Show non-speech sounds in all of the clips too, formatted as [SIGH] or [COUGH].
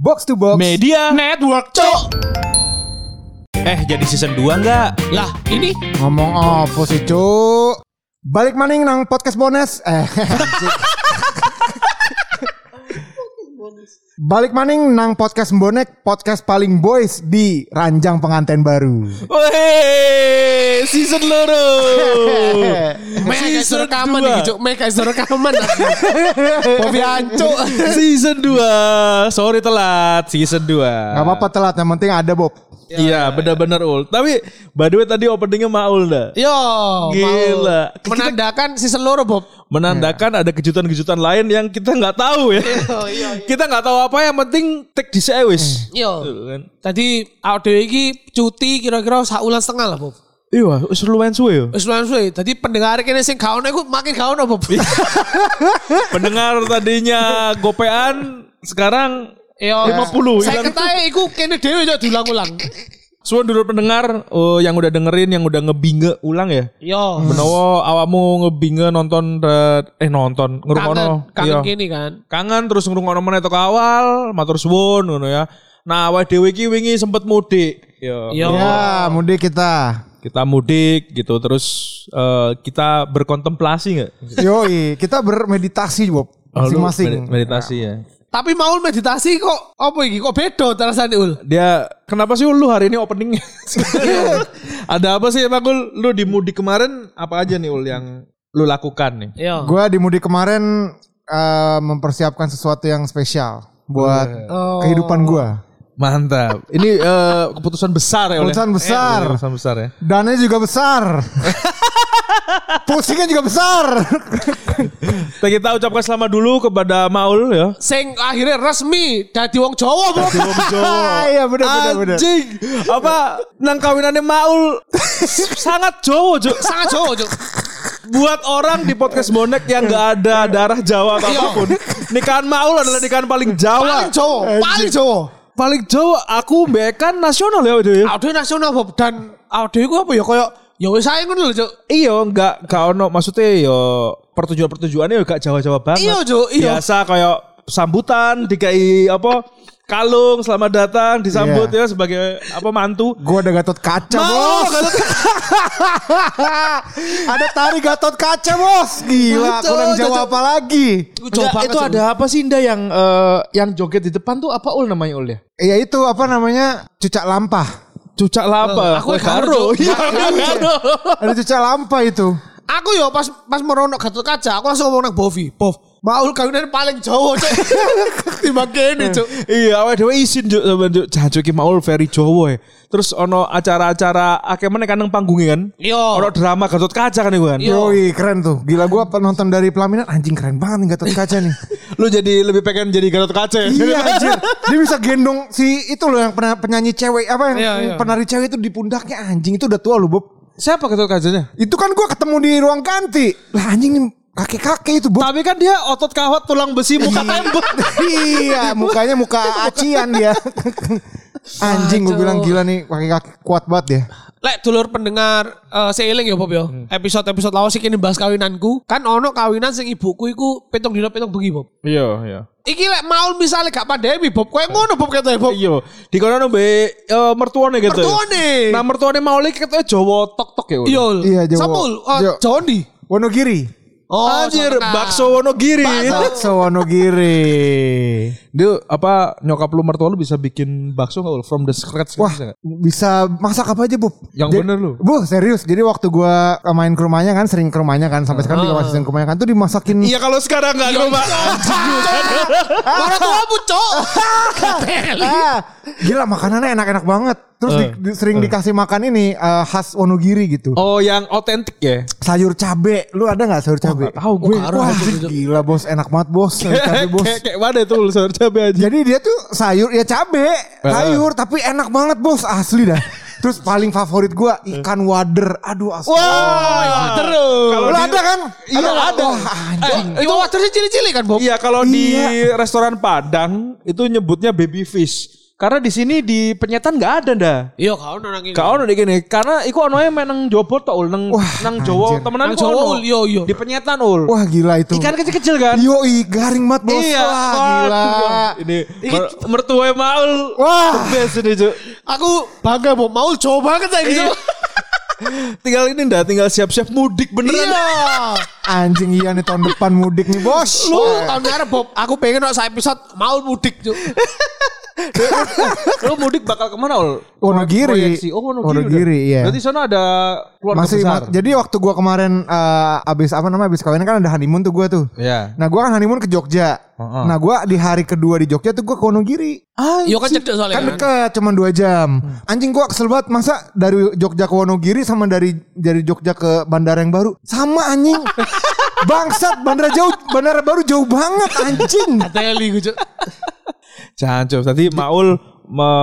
Box to Box Media Network, cok. Eh jadi season 2 enggak? Lah, ini Ngomong apa sih cuk Balik maning nang podcast bonus Eh. [LAUGHS] Balik maning nang podcast bonek Podcast paling boys di ranjang pengantin baru Weh, season loro. [LAUGHS] Season rekaman iki, cok. Mega iso rekaman. [LAUGHS] Bobi ancuk. season 2. Sorry telat, season 2. Gak apa-apa telat yang penting ada Bob Iya, benar-benar ul. Tapi by the way tadi openingnya Maul dah. Yo, Gila. mau menandakan season loro, Bob. Menandakan ada kejutan-kejutan lain yang kita nggak tahu ya. iya, [LAUGHS] kita nggak tahu apa yang penting take di sewis. Yo. kan. Tadi audio iki cuti kira-kira saulan setengah lah, Bob. Iya, wis lumayan suwe ya. Wis lumayan suwe. Tadi pendengar kene sing gak ono iku makin gak ono, Bob. [LAUGHS] Pendengar tadinya gopean sekarang Yo, 50, Saya ketahui iku kene dhewe yo diulang-ulang. Suwun dulu pendengar oh, yang udah dengerin yang udah ngebinge ulang ya. Yo. Menawa awamu ngebinge nonton eh, eh nonton ngrungokno Kangen, kangen iya. kini kan. Kangen terus ngrungokno meneh tok awal, matur suwun ngono ya. Nah, awake dhewe iki wingi sempet mudik. Yo. Yo. Ya mudik kita Kita mudik gitu terus eh, kita berkontemplasi nggak? Yoi kita bermeditasi Bob Oh, Masing-masing med- meditasi ya. Tapi mau meditasi kok apa iki? Kok beda terasane ul? Dia kenapa sih lu hari ini openingnya? [LAUGHS] Ada apa sih emang Ul? lu di mudik kemarin apa aja nih ul yang lu lakukan nih? Yo. Gue di mudik kemarin eh, mempersiapkan sesuatu yang spesial buat Oh. kehidupan gue. Mantap. Ini eh, keputusan besar ya Ul, ya? Keputusan besar. Eh, keputusan besar ya. Dananya juga besar. [LAUGHS] Pusingnya juga besar. Kita, kita ucapkan selamat dulu kepada Maul ya. Sing akhirnya resmi dadi wong Jawa, Bob. [LAUGHS] Iya benar benar benar. Anjing. Apa nang kawinannya Maul sangat Jawa, Cuk. Sangat Jawa, Cuk. Buat orang di podcast bonek yang nggak ada darah Jawa atau Iya. apa pun, nikahan Maul adalah nikahan paling Jawa. Paling Jawa, paling Jawa. Paling Jawa aku bekan nasional ya udah ya. Audio nasional, Bob. Dan audio iku apa ya kayak ya wis ae ngono lho, Cuk. Iya, enggak enggak ono maksudnya yo pertujuan-pertujuannya yo gak Jawa-Jawa banget. Iya, Cuk, iya. Biasa kayak sambutan dikai apa kalung selamat datang disambut Iya. ya sebagai apa mantu. Gue ada Gatot Kaca Mau, bos. [LAUGHS] ada tari Gatot Kaca bos. Gila Betul, kurang Jawa Gatot- apa lagi? Banget, itu ada apa sih Indah yang eh, yang joget di depan tuh apa ul namanya ul ya? Iya itu apa namanya cucak lampah. Cucak lapa. aku karo. Iya. Ada cucak lampah itu. Aku yo pas pas merono Gatot Kaca, aku langsung ngomong nang Bovi. Bov, Maul kawinan paling Jawa, Cuk. [LAUGHS] Timbang kene, Cuk. Iya, awake dhewe isin juk sama juk jancuk iki maul very Jawa ya. Terus ono acara-acara akeh meneh kan nang panggungnya kan. Yo. Ono drama Gatot Kaca kan iku kan. Iya. Yoi keren tuh. Gila gue penonton dari pelaminan anjing keren banget nih Gatot Kaca nih. [LAUGHS] Lu jadi lebih pengen jadi Gatot Kaca ya? iya [LAUGHS] anjir. Dia bisa gendong si itu loh yang pernah penyanyi cewek apa yang Iya, iya. penari cewek itu di pundaknya anjing itu udah tua loh Bob. Siapa Gatot Kacanya? Itu kan gue ketemu di ruang ganti. Lah anjing nih kakek-kakek itu Bob. Tapi kan dia otot kawat tulang besi muka tembok. [LAUGHS] iya, mukanya muka acian dia. [LAUGHS] Anjing gue bilang gila nih pakai kaki kuat banget ya. Lek dulur pendengar eh seiling ya Bob ya. Episode-episode lawas iki bahas kawinanku. Kan ono kawinan sing ibuku iku petung dina petung bengi Bob. Iya, iya. Iki lek mau misalnya gak pandemi Bob. Kowe ngono Bob kata Bob. Iya, di kono be eh, mertuane gitu. ya? Mertuane. Nah, mertuane mau lagi katanya Jawa tok-tok ya. Iya. Iya, Jawa. Jawa. uh, Jawa ndi? Wonogiri. Oh, Anjir, bakso Wonogiri. Bakso Wonogiri. Dia apa nyokap lu mertua lu bisa bikin bakso nggak Ul? from the scratch Wah, bisa nggak? bisa masak apa aja, Bob? Yang Jadi- bener lu. Bu, serius. Jadi waktu gua main ke rumahnya kan, sering ke rumahnya kan, sampai sekarang juga masih sering ke rumahnya kan tuh dimasakin Iya kalau sekarang nggak ke rumah. [LAUGHS] Orang tua bu, Cok. [LAUGHS] ah, gila makanannya enak-enak banget. Terus di- di- sering dikasih makan ini eh, khas Wonogiri gitu. Oh, yang otentik ya? Sayur cabe. Lu ada nggak sayur cabe? nggak tahu gue. Wah, anjing, [LAUGHS] gila bos, enak banget bos sayur cabe bos. kayak kayak mana tuh sayur cabai aja. Jadi dia tuh sayur ya cabe, sayur tapi enak banget bos, asli dah. Terus paling favorit gua ikan wader. Aduh asli. Wah, terus. Lu ada kan? Iya, ada. Wah, anjing. Eh, itu waternya cili-cili kan Bob? Iya kalau di Iya. restoran Padang itu nyebutnya baby fish. Karena di sini di penyetan nggak ada dah. Iya kau nang ini. Gak ono di gini. Karena iku ono yang nang Jowo tok ul nang Wah, nang Jawa temenan Nang Jawa, ono. Ul. Yo, yo. Di penyetan ul. Wah gila itu. Ikan kecil-kecil kan? Yo garing banget bos. Iya, Wah gila. Ini mer- mertua Maul. Wah. Best ini, Cuk. Aku bangga Bob. Mau coba banget saya gitu. [LAUGHS] Tinggal ini ndak, tinggal siap-siap mudik beneran. Iya. Anjing iya nih tahun depan mudik nih bos. Lu tahun ngarep Bob. Aku pengen no saya episode mau mudik Cuk. [LAUGHS] Lo mudik bakal ke mana ul? Wonogiri. Proyeksi. Oh Wonogiri. Wonogiri, iya. Berarti sana ada keluarga Masih besar. ma- jadi waktu gua kemarin eh, abis apa namanya abis kawin kan ada honeymoon tuh gua tuh. Iya. Nah gua kan honeymoon ke Jogja. Heeh. Nah gua di hari kedua di Jogja tuh gua ke Wonogiri. Yo kan cedek soalnya Kan kan. dekat cuman dua jam. Anjing gua kesel banget masa dari Jogja ke Wonogiri sama dari dari Jogja ke bandara yang baru sama anjing. [LAUGHS] Bangsat bandara jauh bandara baru jauh banget anjing. Teli gue Cuk. Jangan Cuk. Tadi Maul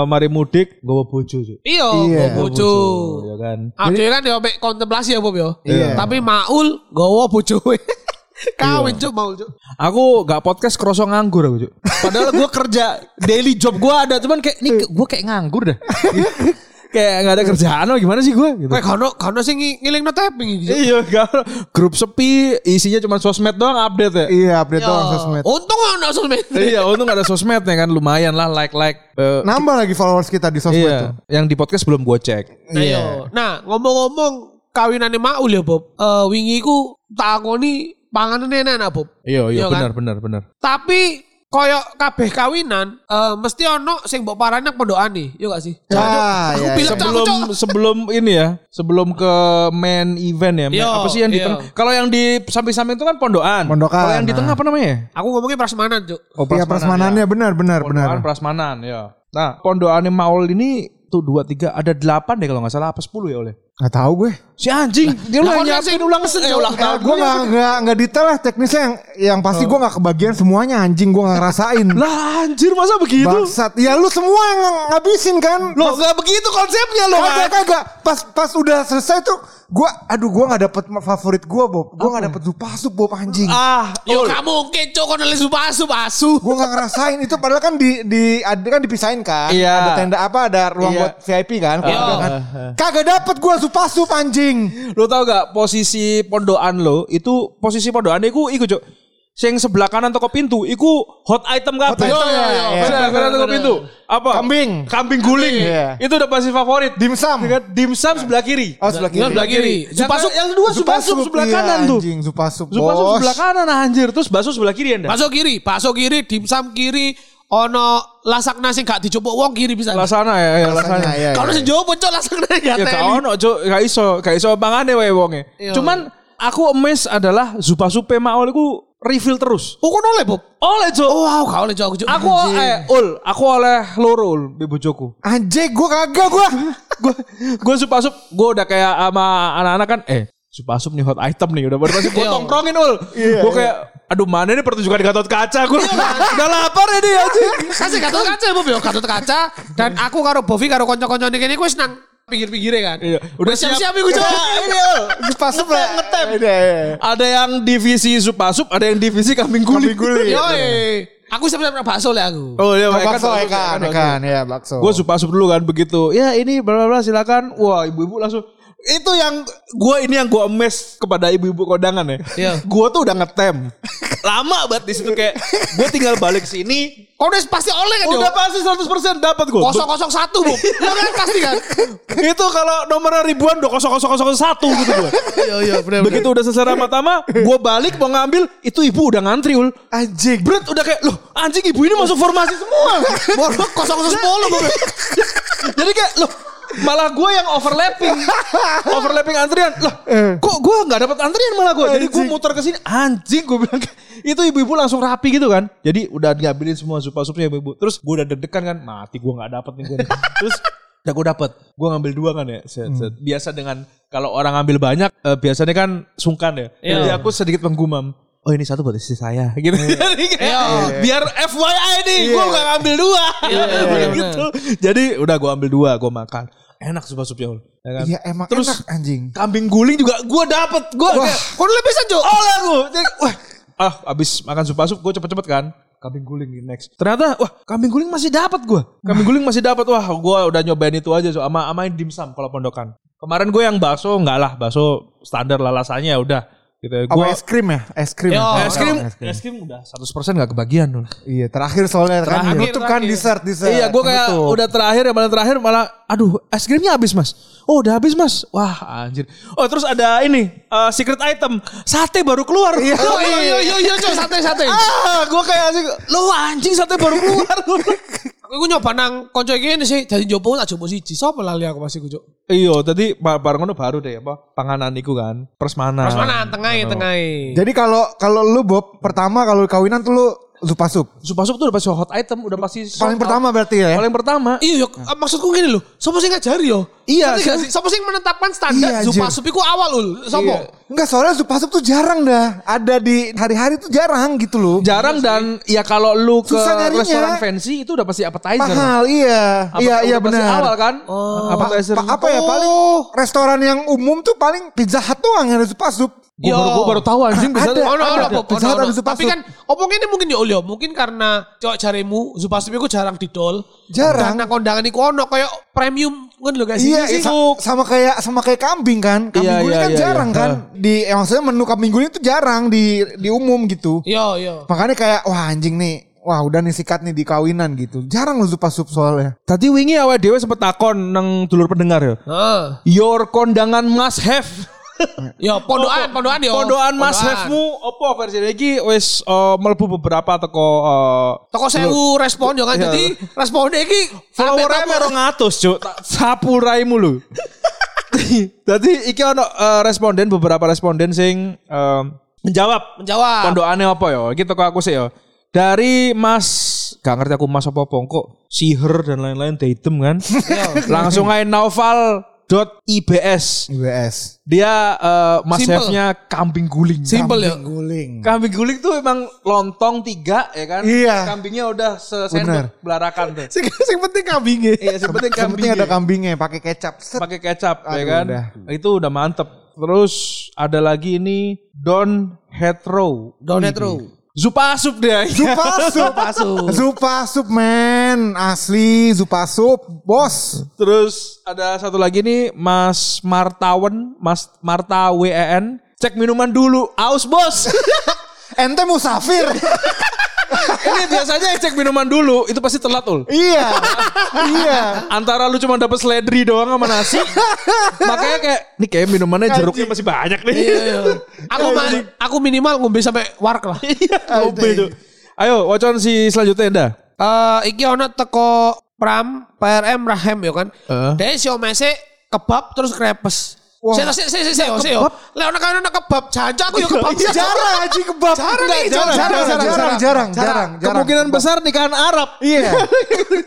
mari mudik gowo bojo Cuk. Iya, Iya. gue bojo. Ya kan. Ade kan ya mek kontemplasi ya Bob ya. Iya. Tapi Maul gowo bojoe. Kawin Cuk Maul Cuk. Aku gak podcast kroso nganggur aku, Cuk. Padahal gue kerja daily job gue ada, cuman kayak nih gue kayak nganggur dah. [LAUGHS] kayak gak ada kerjaan apa gimana sih gue gitu. Kayak kono kono sing ngiling no tapping. Cuk. Iya, gak grup sepi, isinya cuma sosmed doang update ya. Iya update Yo, doang sosmed. Untung ono sosmed. iya, untung ada sosmednya kan lumayan lah like-like. Eh, Nambah lagi followers kita di sosmed tuh. iya, yang di podcast belum gue cek. Nah, yo. nah ngomong-ngomong kawinane Maul ya Bob. Eh wingi ku takoni panganan enak Bob. Iya, iya Iya kan? benar benar benar. Tapi koyo kabeh kawinan eh mesti ono sing mbok parane pondokane, yo gak sih? Ya, aku ya, bilang sebelum sebelum ini ya, sebelum ke main event ya. main- Iya, apa sih yang di iya. tengah? Kalau yang di samping-samping itu kan pondokan. Pondokan, Kalau yang di nah. tengah apa namanya? aku ngomongnya prasmanan, Cuk. Oh, Iya prasmanannya benar benar benar. Pondokan Prasmanan ya. Nah, pondokan Maul ini tuh dua tiga ada delapan deh kalau nggak salah apa sepuluh ya oleh. Gak tahu gue. Si anjing, dia Lah, ulang kan nyiapin ulang eh, ulang tahun. gue gak, gak, gak detail lah teknisnya yang yang pasti gue gak kebagian semuanya anjing gue gak ngerasain. Lah anjir masa begitu? Bangsat. Ya lu semua yang ngabisin kan. Loh nggak begitu konsepnya loh. Kagak kagak. Pas pas udah selesai tuh gue aduh gue gak dapet favorit gue Bob. Gue gak dapet supasup Bob anjing. Ah, Yo Ul. gak mungkin, Cuk, kono lesu asu asu. Gue gak ngerasain itu padahal kan di di ada kan dipisahin kan. Iya. Ada tenda apa ada ruang Iya. buat VIP kan. Iya. kan. Kagak dapet gue supasup anjing. Lo tau gak posisi pondokan lo itu posisi pondokan itu iku cok. Sing sebelah kanan toko pintu iku hot item Hot kabeh. item, ya, Sebelah ya. kanan toko pintu. Apa? Kambing. Kambing guling. Iya. Itu udah pasti favorit. Dimsum. Kan dimsum sebelah kiri. Oh sebelah kiri. Sebelah kiri. Yang, Supasup. yang kedua supasup sebelah kanan tuh. Anjing supasup. Sebelah kanan anjir. Terus bakso sebelah kiri anda. Bakso kiri, bakso kiri, dimsum kiri, ono lasak nasi gak dijupuk wong kiri bisa. Lasana ya, ya lasana. iya, Kalau iya. sing jowo Cuk lasak nasi gak Ya gak ono cok, gak iso, gak iso bangane wae wonge. Iya. Cuman aku emes adalah zupa supe maol iku refill terus. Oh, kono oleh, Bob. Oleh cok. Oh, wow, gak oleh Cuk aku Cuk. Aku eh ul, aku oleh loro ul di bojoku. Anjing gue kagak gue. Gue gue sup asup, gue udah kayak sama anak-anak kan, eh sup asup nih hot item nih udah baru masih gue Iya. tongkrongin ul. Gue kayak aduh mana ini pertunjukan di Gatot Kaca gue udah lapar ini anjing. Kasih gatot kaca Bob yo, gatot kaca dan aku karo Bovi karo kanca-kanca kene iku wis nang pinggir-pinggire kan. Iya. Udah siap-siap Cuk. ini ul. Supasup lah. Ngetep. Iya, iya. Ada yang divisi sup asup, ada yang divisi kambing guling. Yo, aku siap-siap bakso le aku. Oh iya, Oh, bakso bakso, ikan, ikan, ya bakso. Gue sup asup dulu kan begitu. Ya ini bla bla bla silakan. Wah ibu-ibu langsung itu yang gue ini yang gue emes kepada ibu-ibu kondangan ya. Iya. [LAUGHS] Gue tuh udah ngetem. Lama banget di situ kayak gue tinggal balik sini. Kau udah pasti oleh kan. Udah pasti 100% dapat gue. Kosong kosong satu bu. [LAUGHS] Ya kan pasti kan. itu kalau nomornya ribuan udah kosong kosong kosong satu gitu gue. Iya iya benar. Begitu udah selesai tama gue balik mau ngambil itu ibu udah ngantri ul. Anjing. Berat udah kayak loh anjing ibu ini masuk formasi semua. Kosong sepuluh bu. Jadi kayak loh malah gue yang overlapping. [LAUGHS] Overlapping antrian. Loh kok gue nggak dapat antrian malah gue jadi gue muter ke sini anjing gue bilang itu ibu-ibu langsung rapi gitu kan? Jadi udah diambilin semua sup supnya ibu-ibu. Terus gue udah deg-degan kan mati gue nggak dapet nih gue [LAUGHS] terus udah gue dapet. Gue ngambil dua kan ya set, set. biasa dengan kalau orang ngambil banyak eh, biasanya kan sungkan ya. Iya. jadi aku sedikit menggumam Oh ini satu buat istri saya. [LAUGHS] Gitu. Jadi kayak, Iya. biar FYI nih gue gak ngambil dua. Iya, iya, gitu. Jadi udah gue ambil dua gue makan. Enak sup supnya. Ya kan? Iya emang Terus enak anjing. kambing guling juga gue dapet. Gue kayak Kau lebih bisa jo. oleh gue. Wah. Ah abis makan sup sup gue cepet-cepet kan. kambing guling nih next. Ternyata wah kambing guling masih dapat gua. Kambing guling masih dapat wah gua udah nyobain itu aja so sama sama dimsum kalau pondokan. Kemarin gue yang bakso enggak lah, bakso standar lah rasanya ya udah gitu. ya. Gua es krim ya? Es krim. Yo, ya? es krim, Es krim. es krim udah 100% enggak kebagian dulu. Iya, terakhir soalnya kan Terakhir, kan terakhir. dessert, dessert. Iya, gue kayak Nutup. udah terakhir yang paling terakhir malah, aduh, es krimnya habis mas. Oh, udah habis mas. Wah, anjir. Oh, terus ada ini eh, secret item, sate baru keluar. Iya. Yo yo yo yo cok sate sate. ah, gue kayak asik. Lo anjing sate baru keluar. Aku nyoba nang konco iki ngene sih jadi jopo tak jopo siji. Sapa lali aku masih cok. Iya, tadi ba- bareng ngono baru deh apa panganan iku kan, persmana. Pas mana tengah tengah. Jadi kalau kalau lu Bob pertama kalau kawinan tuh lu zupa sup. Sup sup tuh udah pasti hot item, udah pasti Paling pertama berarti ya. Paling pertama. Iya, yo, maksudku gini loh. Sopo sing ngajari yo? Iya, sih? Sopo sing menetapkan standar Iya, zupa sup iku awal ul. Sopo? Iya. Enggak soalnya zupa sup tuh jarang dah. Ada di hari-hari tuh jarang gitu loh. Jarang dan ya kalau lu ke restoran fancy itu udah pasti appetizer. Mahal iya. Apa- iya iya benar. Awal kan? Oh. Appetizer. Pa- apa ya paling restoran yang umum tuh paling pizza hut doang yang ada zupa sup. Gue Yo. baru, gua baru tahu anjing bisa Ada. Ada. Hut ono. ada zupa Tapi kan opo ngene mungkin ya Ulio, mungkin karena cowok jaremu zupa sup iku jarang didol. Jarang. Nang kondangan iku ono kayak premium ngono lho guys. Iya, sih. sa- sama kayak sama kayak kambing kan. Kambing Iya, guling iya, kan iya, jarang iya. kan. Di eh, maksudnya menu kambing guling itu jarang di di umum gitu. Iya, iya. Makanya kayak wah anjing nih. Wah udah nih sikat nih di kawinan gitu. Jarang lu zupa sup soalnya. Tadi wingi awal dewe sempet takon nang dulur pendengar ya. Heeh. Your kondangan must have. [LAUGHS] Yo, pondokan, pondokan yo. Pondokan must have-mu opo versi iki wis eh, melebu beberapa teko eh, Toko sewu respon yo kan. Iya. Jadi responnya iki merong ngatus cuk. Tak sapu raimu lu. [LAUGHS] Jadi iki ono eh, responden beberapa responden sing eh, menjawab menjawab. pondokannya apa ya? Iki teko aku sih ya. Dari Mas gak ngerti aku Mas apa apa kok siher dan lain-lain datem kan. Langsung aja novel .ibs IBS. dia eh, mas Simple. chefnya kambing guling Simple ya. Guling. kambing guling tuh emang lontong tiga ya kan Iya. kambingnya udah sesendok belarakan tuh Sing sing penting kambingnya. iya Yang penting ada kambingnya kambingnya pakai kecap. Set. pakai kecap ya Aduh, kan udah. itu udah mantep terus ada lagi ini Don Hetro Donet row. Zupa Asup dia Zupa sup. Pasu. Zupa sup men. Asli Zupa sup. Bos. terus ada satu lagi nih Mas Martawan Mas Marta WEN cek minuman dulu aus bos [LAUGHS] Ente musafir. [LAUGHS] ini biasanya cek minuman dulu itu pasti telat ul iya. iya. antara lu cuma dapet seledri doang sama nasi makanya kayak nih kayak minumannya jeruknya masih banyak nih Iya, iya. Aku ma- aku minimal ngombe sampai wark lah. [LAUGHS] iya ngombe tuh ayo wacon si selanjutnya dah Eh iki ono teko Pram PRM Rahem ya kan. Heeh. Dek si omese kebab terus krepes. Saya sih sih sih sih yo. Lek ono kan ono kebab jancuk aku yo kebab. Iya, jarang aja kebab. Jarang jarang, jarang, jarang, jarang, jarang, kemungkinan besar nikahan Arab Iya.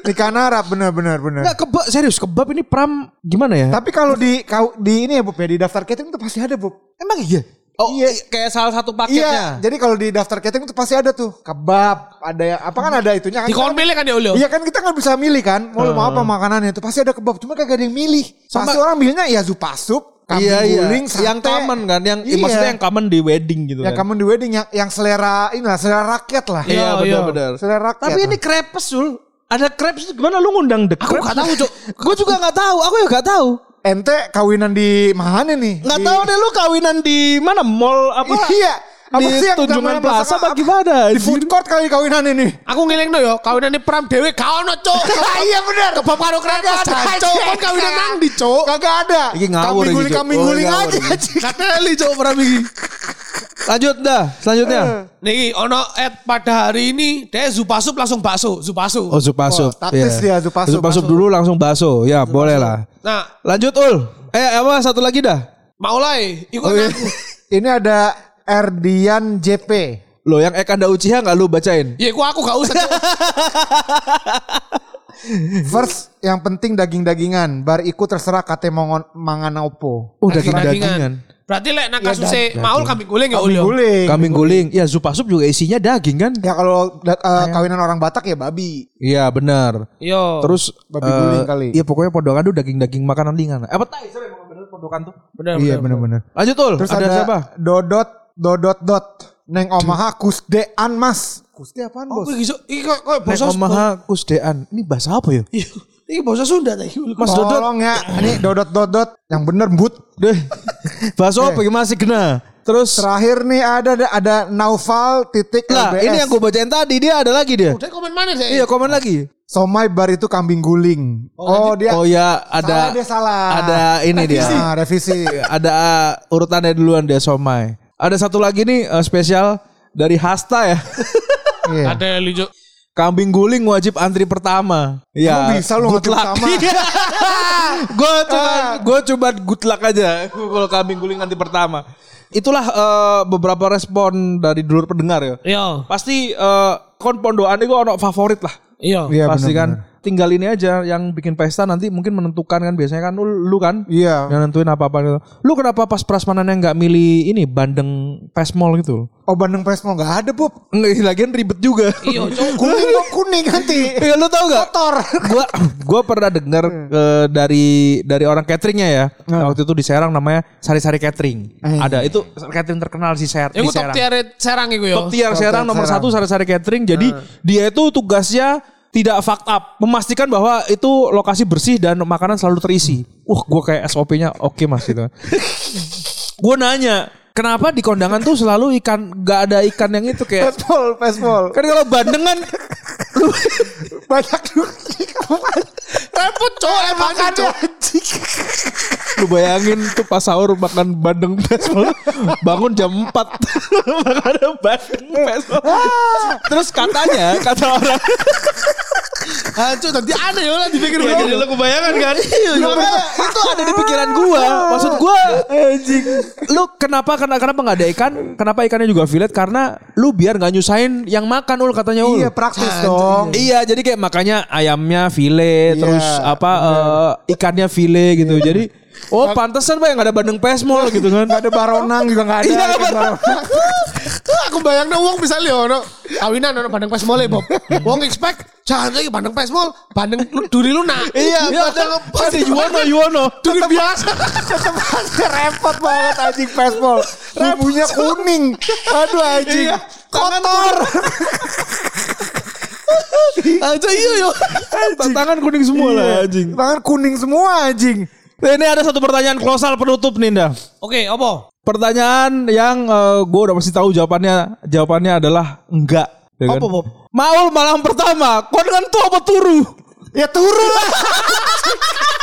Nikahan Arab benar benar benar. Enggak kebab serius kebab ini pram gimana ya Tapi kalau di di ini ya Bob ya di daftar catering itu pasti ada Bob. emang iya oh iya kayak salah satu Iya, paketnya jadi kalau di daftar catering itu pasti ada tuh kebab, ada yang apa kan ada itunya kan. Di kon milih kan ya Ulio. Iya kan kita nggak bisa milih kan, mau mau apa makanannya itu pasti ada kebab, cuma kagak ada yang milih. Pasti orang milihnya ya zupa sup, kambing iya iya guling, sate. yang common kan yang Iya. maksudnya yang common di wedding gitu yang kan common di wedding yang yang selera inilah selera rakyat lah. iya Iya, benar iya. benar Selera rakyat. tapi ini crepes sul ada crepes gimana lu ngundang the Aku gak tahu, Cuk. [LAUGHS] gue juga gak tahu aku ya gak tahu ente kawinan di mana nih? Nggak Di- tahu deh lu kawinan di mana mall apa? Iya. Apa di sih Tunjungan Plaza gimana? Di food court kali kawinan ini. Aku ngelingno yo, kawinane Pram dhewe gak ono, Cuk. [LAUGHS] Iya benar. Kebab karo krepes jancuk. Kon kawinan nang ndi, Cuk? Kagak ada. Iki ngawur iki, guling Oh, guling aja. Kateli cowok Pram iki. Lanjut dah, selanjutnya. Niki ono et pada hari ini deh Zupasup langsung bakso, Zupasu. Oh, Zupasup. Oh, taktis dia, Zupasup. Zupasup dulu langsung bakso. Ya, boleh lah. Nah, Lanjut Ul. Eh, apa satu lagi dah? maulai ikut Oh, iya. aku. Ini ada Erdian JP. Lo yang Ekanda Uchiha nggak lu bacain? Ya aku aku gak usah. [LAUGHS] First yang penting daging-dagingan. Bar ikut terserah kate mongon mangan opo. Oh, daging-dagingan. Berarti lek nak Ya, kasusnya daging. maul kambing guling ya Kambing guling. Kambing guling. Ya, Zupasup juga isinya daging kan? Ya kalau da- eh, kawinan orang Batak ya babi. Iya, benar. Yo. Terus Babi eh, guling kali. Iya, pokoknya podokan tuh daging-daging makanan ringan. Apa Appetizer emang bener podokan tuh. bener iya benar-benar. Lanjut Ul. Terus ada, ada, siapa? Dodot Dodot Dot. Neng omaha kusdean mas. Kusde apaan Oh, bos? iki iso- iki kok bahasa omaha kusdean. Ini bahasa apa ya? Iya, Iki bahasa Sunda ta iki. Mas Dodot. Tolong ya, ini dodot-dodot yang bener but. Deh. [LAUGHS] Bahasa apa gimana sih kena? Terus Terakhir nih ada ada, ada Naufal titik Lah, LBS. ini yang gue bacain tadi dia ada lagi dia. Udah komen mana sih? Iya, komen lagi. Somai bar itu kambing guling. Oh, dia Oh ya, ada salah dia salah. ada ini dia. Nah, revisi. [LAUGHS] ada uh, urutannya duluan dia somai. Ada satu lagi nih uh, spesial dari Hasta ya. [LAUGHS] Iya. Ada lucu. Kambing guling wajib antri pertama. Iya. Bisa lu good ngantri luck. pertama? [LAUGHS] gue cuma gue coba good luck aja [LAUGHS] kalau kambing guling antri pertama. Itulah uh, beberapa respon dari dulur pendengar ya. Iya. Pasti uh, kon pondokan itu ono favorit lah. Iya. Iya, Pasti benar-benar. kan. Tinggal ini aja yang bikin pesta nanti mungkin menentukan kan biasanya kan lu, lu kan Iya. yang nentuin apa-apa gitu. Lu kenapa pas prasmanannya nggak milih ini bandeng pesmol gitu? Oh Bandeng Pesmol nggak ada Bob. Enggak, lagian ribet juga. Iya. [LAUGHS] Kuning kok kuning nanti. Iya lu tau gak? Kotor. Gua gua pernah dengar eh, dari dari orang cateringnya ya. Waktu itu di Serang namanya Sari Sari Catering. Eh. Ada itu catering terkenal si Ser Iku di top Serang. tier Serang iku yo. Top tier Top Serang nomor satu Sari Sari Catering. Jadi dia itu tugasnya tidak fucked up, memastikan bahwa itu lokasi bersih dan makanan selalu terisi. Wah, gua kayak SOP-nya oke mas gitu. [LAUGHS] gue nanya, kenapa di kondangan tuh selalu ikan, gak ada ikan yang itu kayak Pesmol, Pesmol. kan kalau bandeng kan [LAUGHS] Banyak juga. [LAUGHS] Repot cowok emang Makan. Lu bayangin tuh pas sahur makan bandeng pesmol bangun jam 4 makan bandeng pesmol. Terus katanya kata orang Hancur nanti aneh ya lah dipikir Ya, jadi lu kebayangan kan? Iya, itu ada di pikiran gua. Maksud gua anjing. Lu kenapa kenapa kenapa nggak ada ikan? Kenapa ikannya juga fillet? Karena lu biar nggak nyusahin yang makan ul katanya ul. Iya praktis dong. Iya, jadi kayak makanya ayamnya Iya, terus apa eh, ikannya file gitu. Jadi oh pantesan pak yang ada bandeng pesmol gitu kan. Gak ada baronang juga gak ada. Iya, ada. baronang. [LAUGHS] Aku bayangin uang misalnya ono kawinan ono bandeng pesmol Bob. Wong expect jangan lagi bandeng pesmol, bandeng duri lu nak. Iya, padahal ada Yuwono, Yuwono. Duri biasa. Tetep repot banget anjing Pesmol. Bumbunya kuning. Aduh anjing. Iya, Kotor. [LAUGHS] Aja iya yo. Tangan kuning semua lah anjing. Tangan kuning semua anjing. Nah, ini ada satu pertanyaan kolosal penutup nih, Nda. Oke, apa? Pertanyaan yang gue udah pasti tahu jawabannya. Jawabannya adalah enggak. ya kan? Apa, Bob? Maul malam pertama. Kau dengan tuh apa turu? Ya turun lah. [LAUGHS]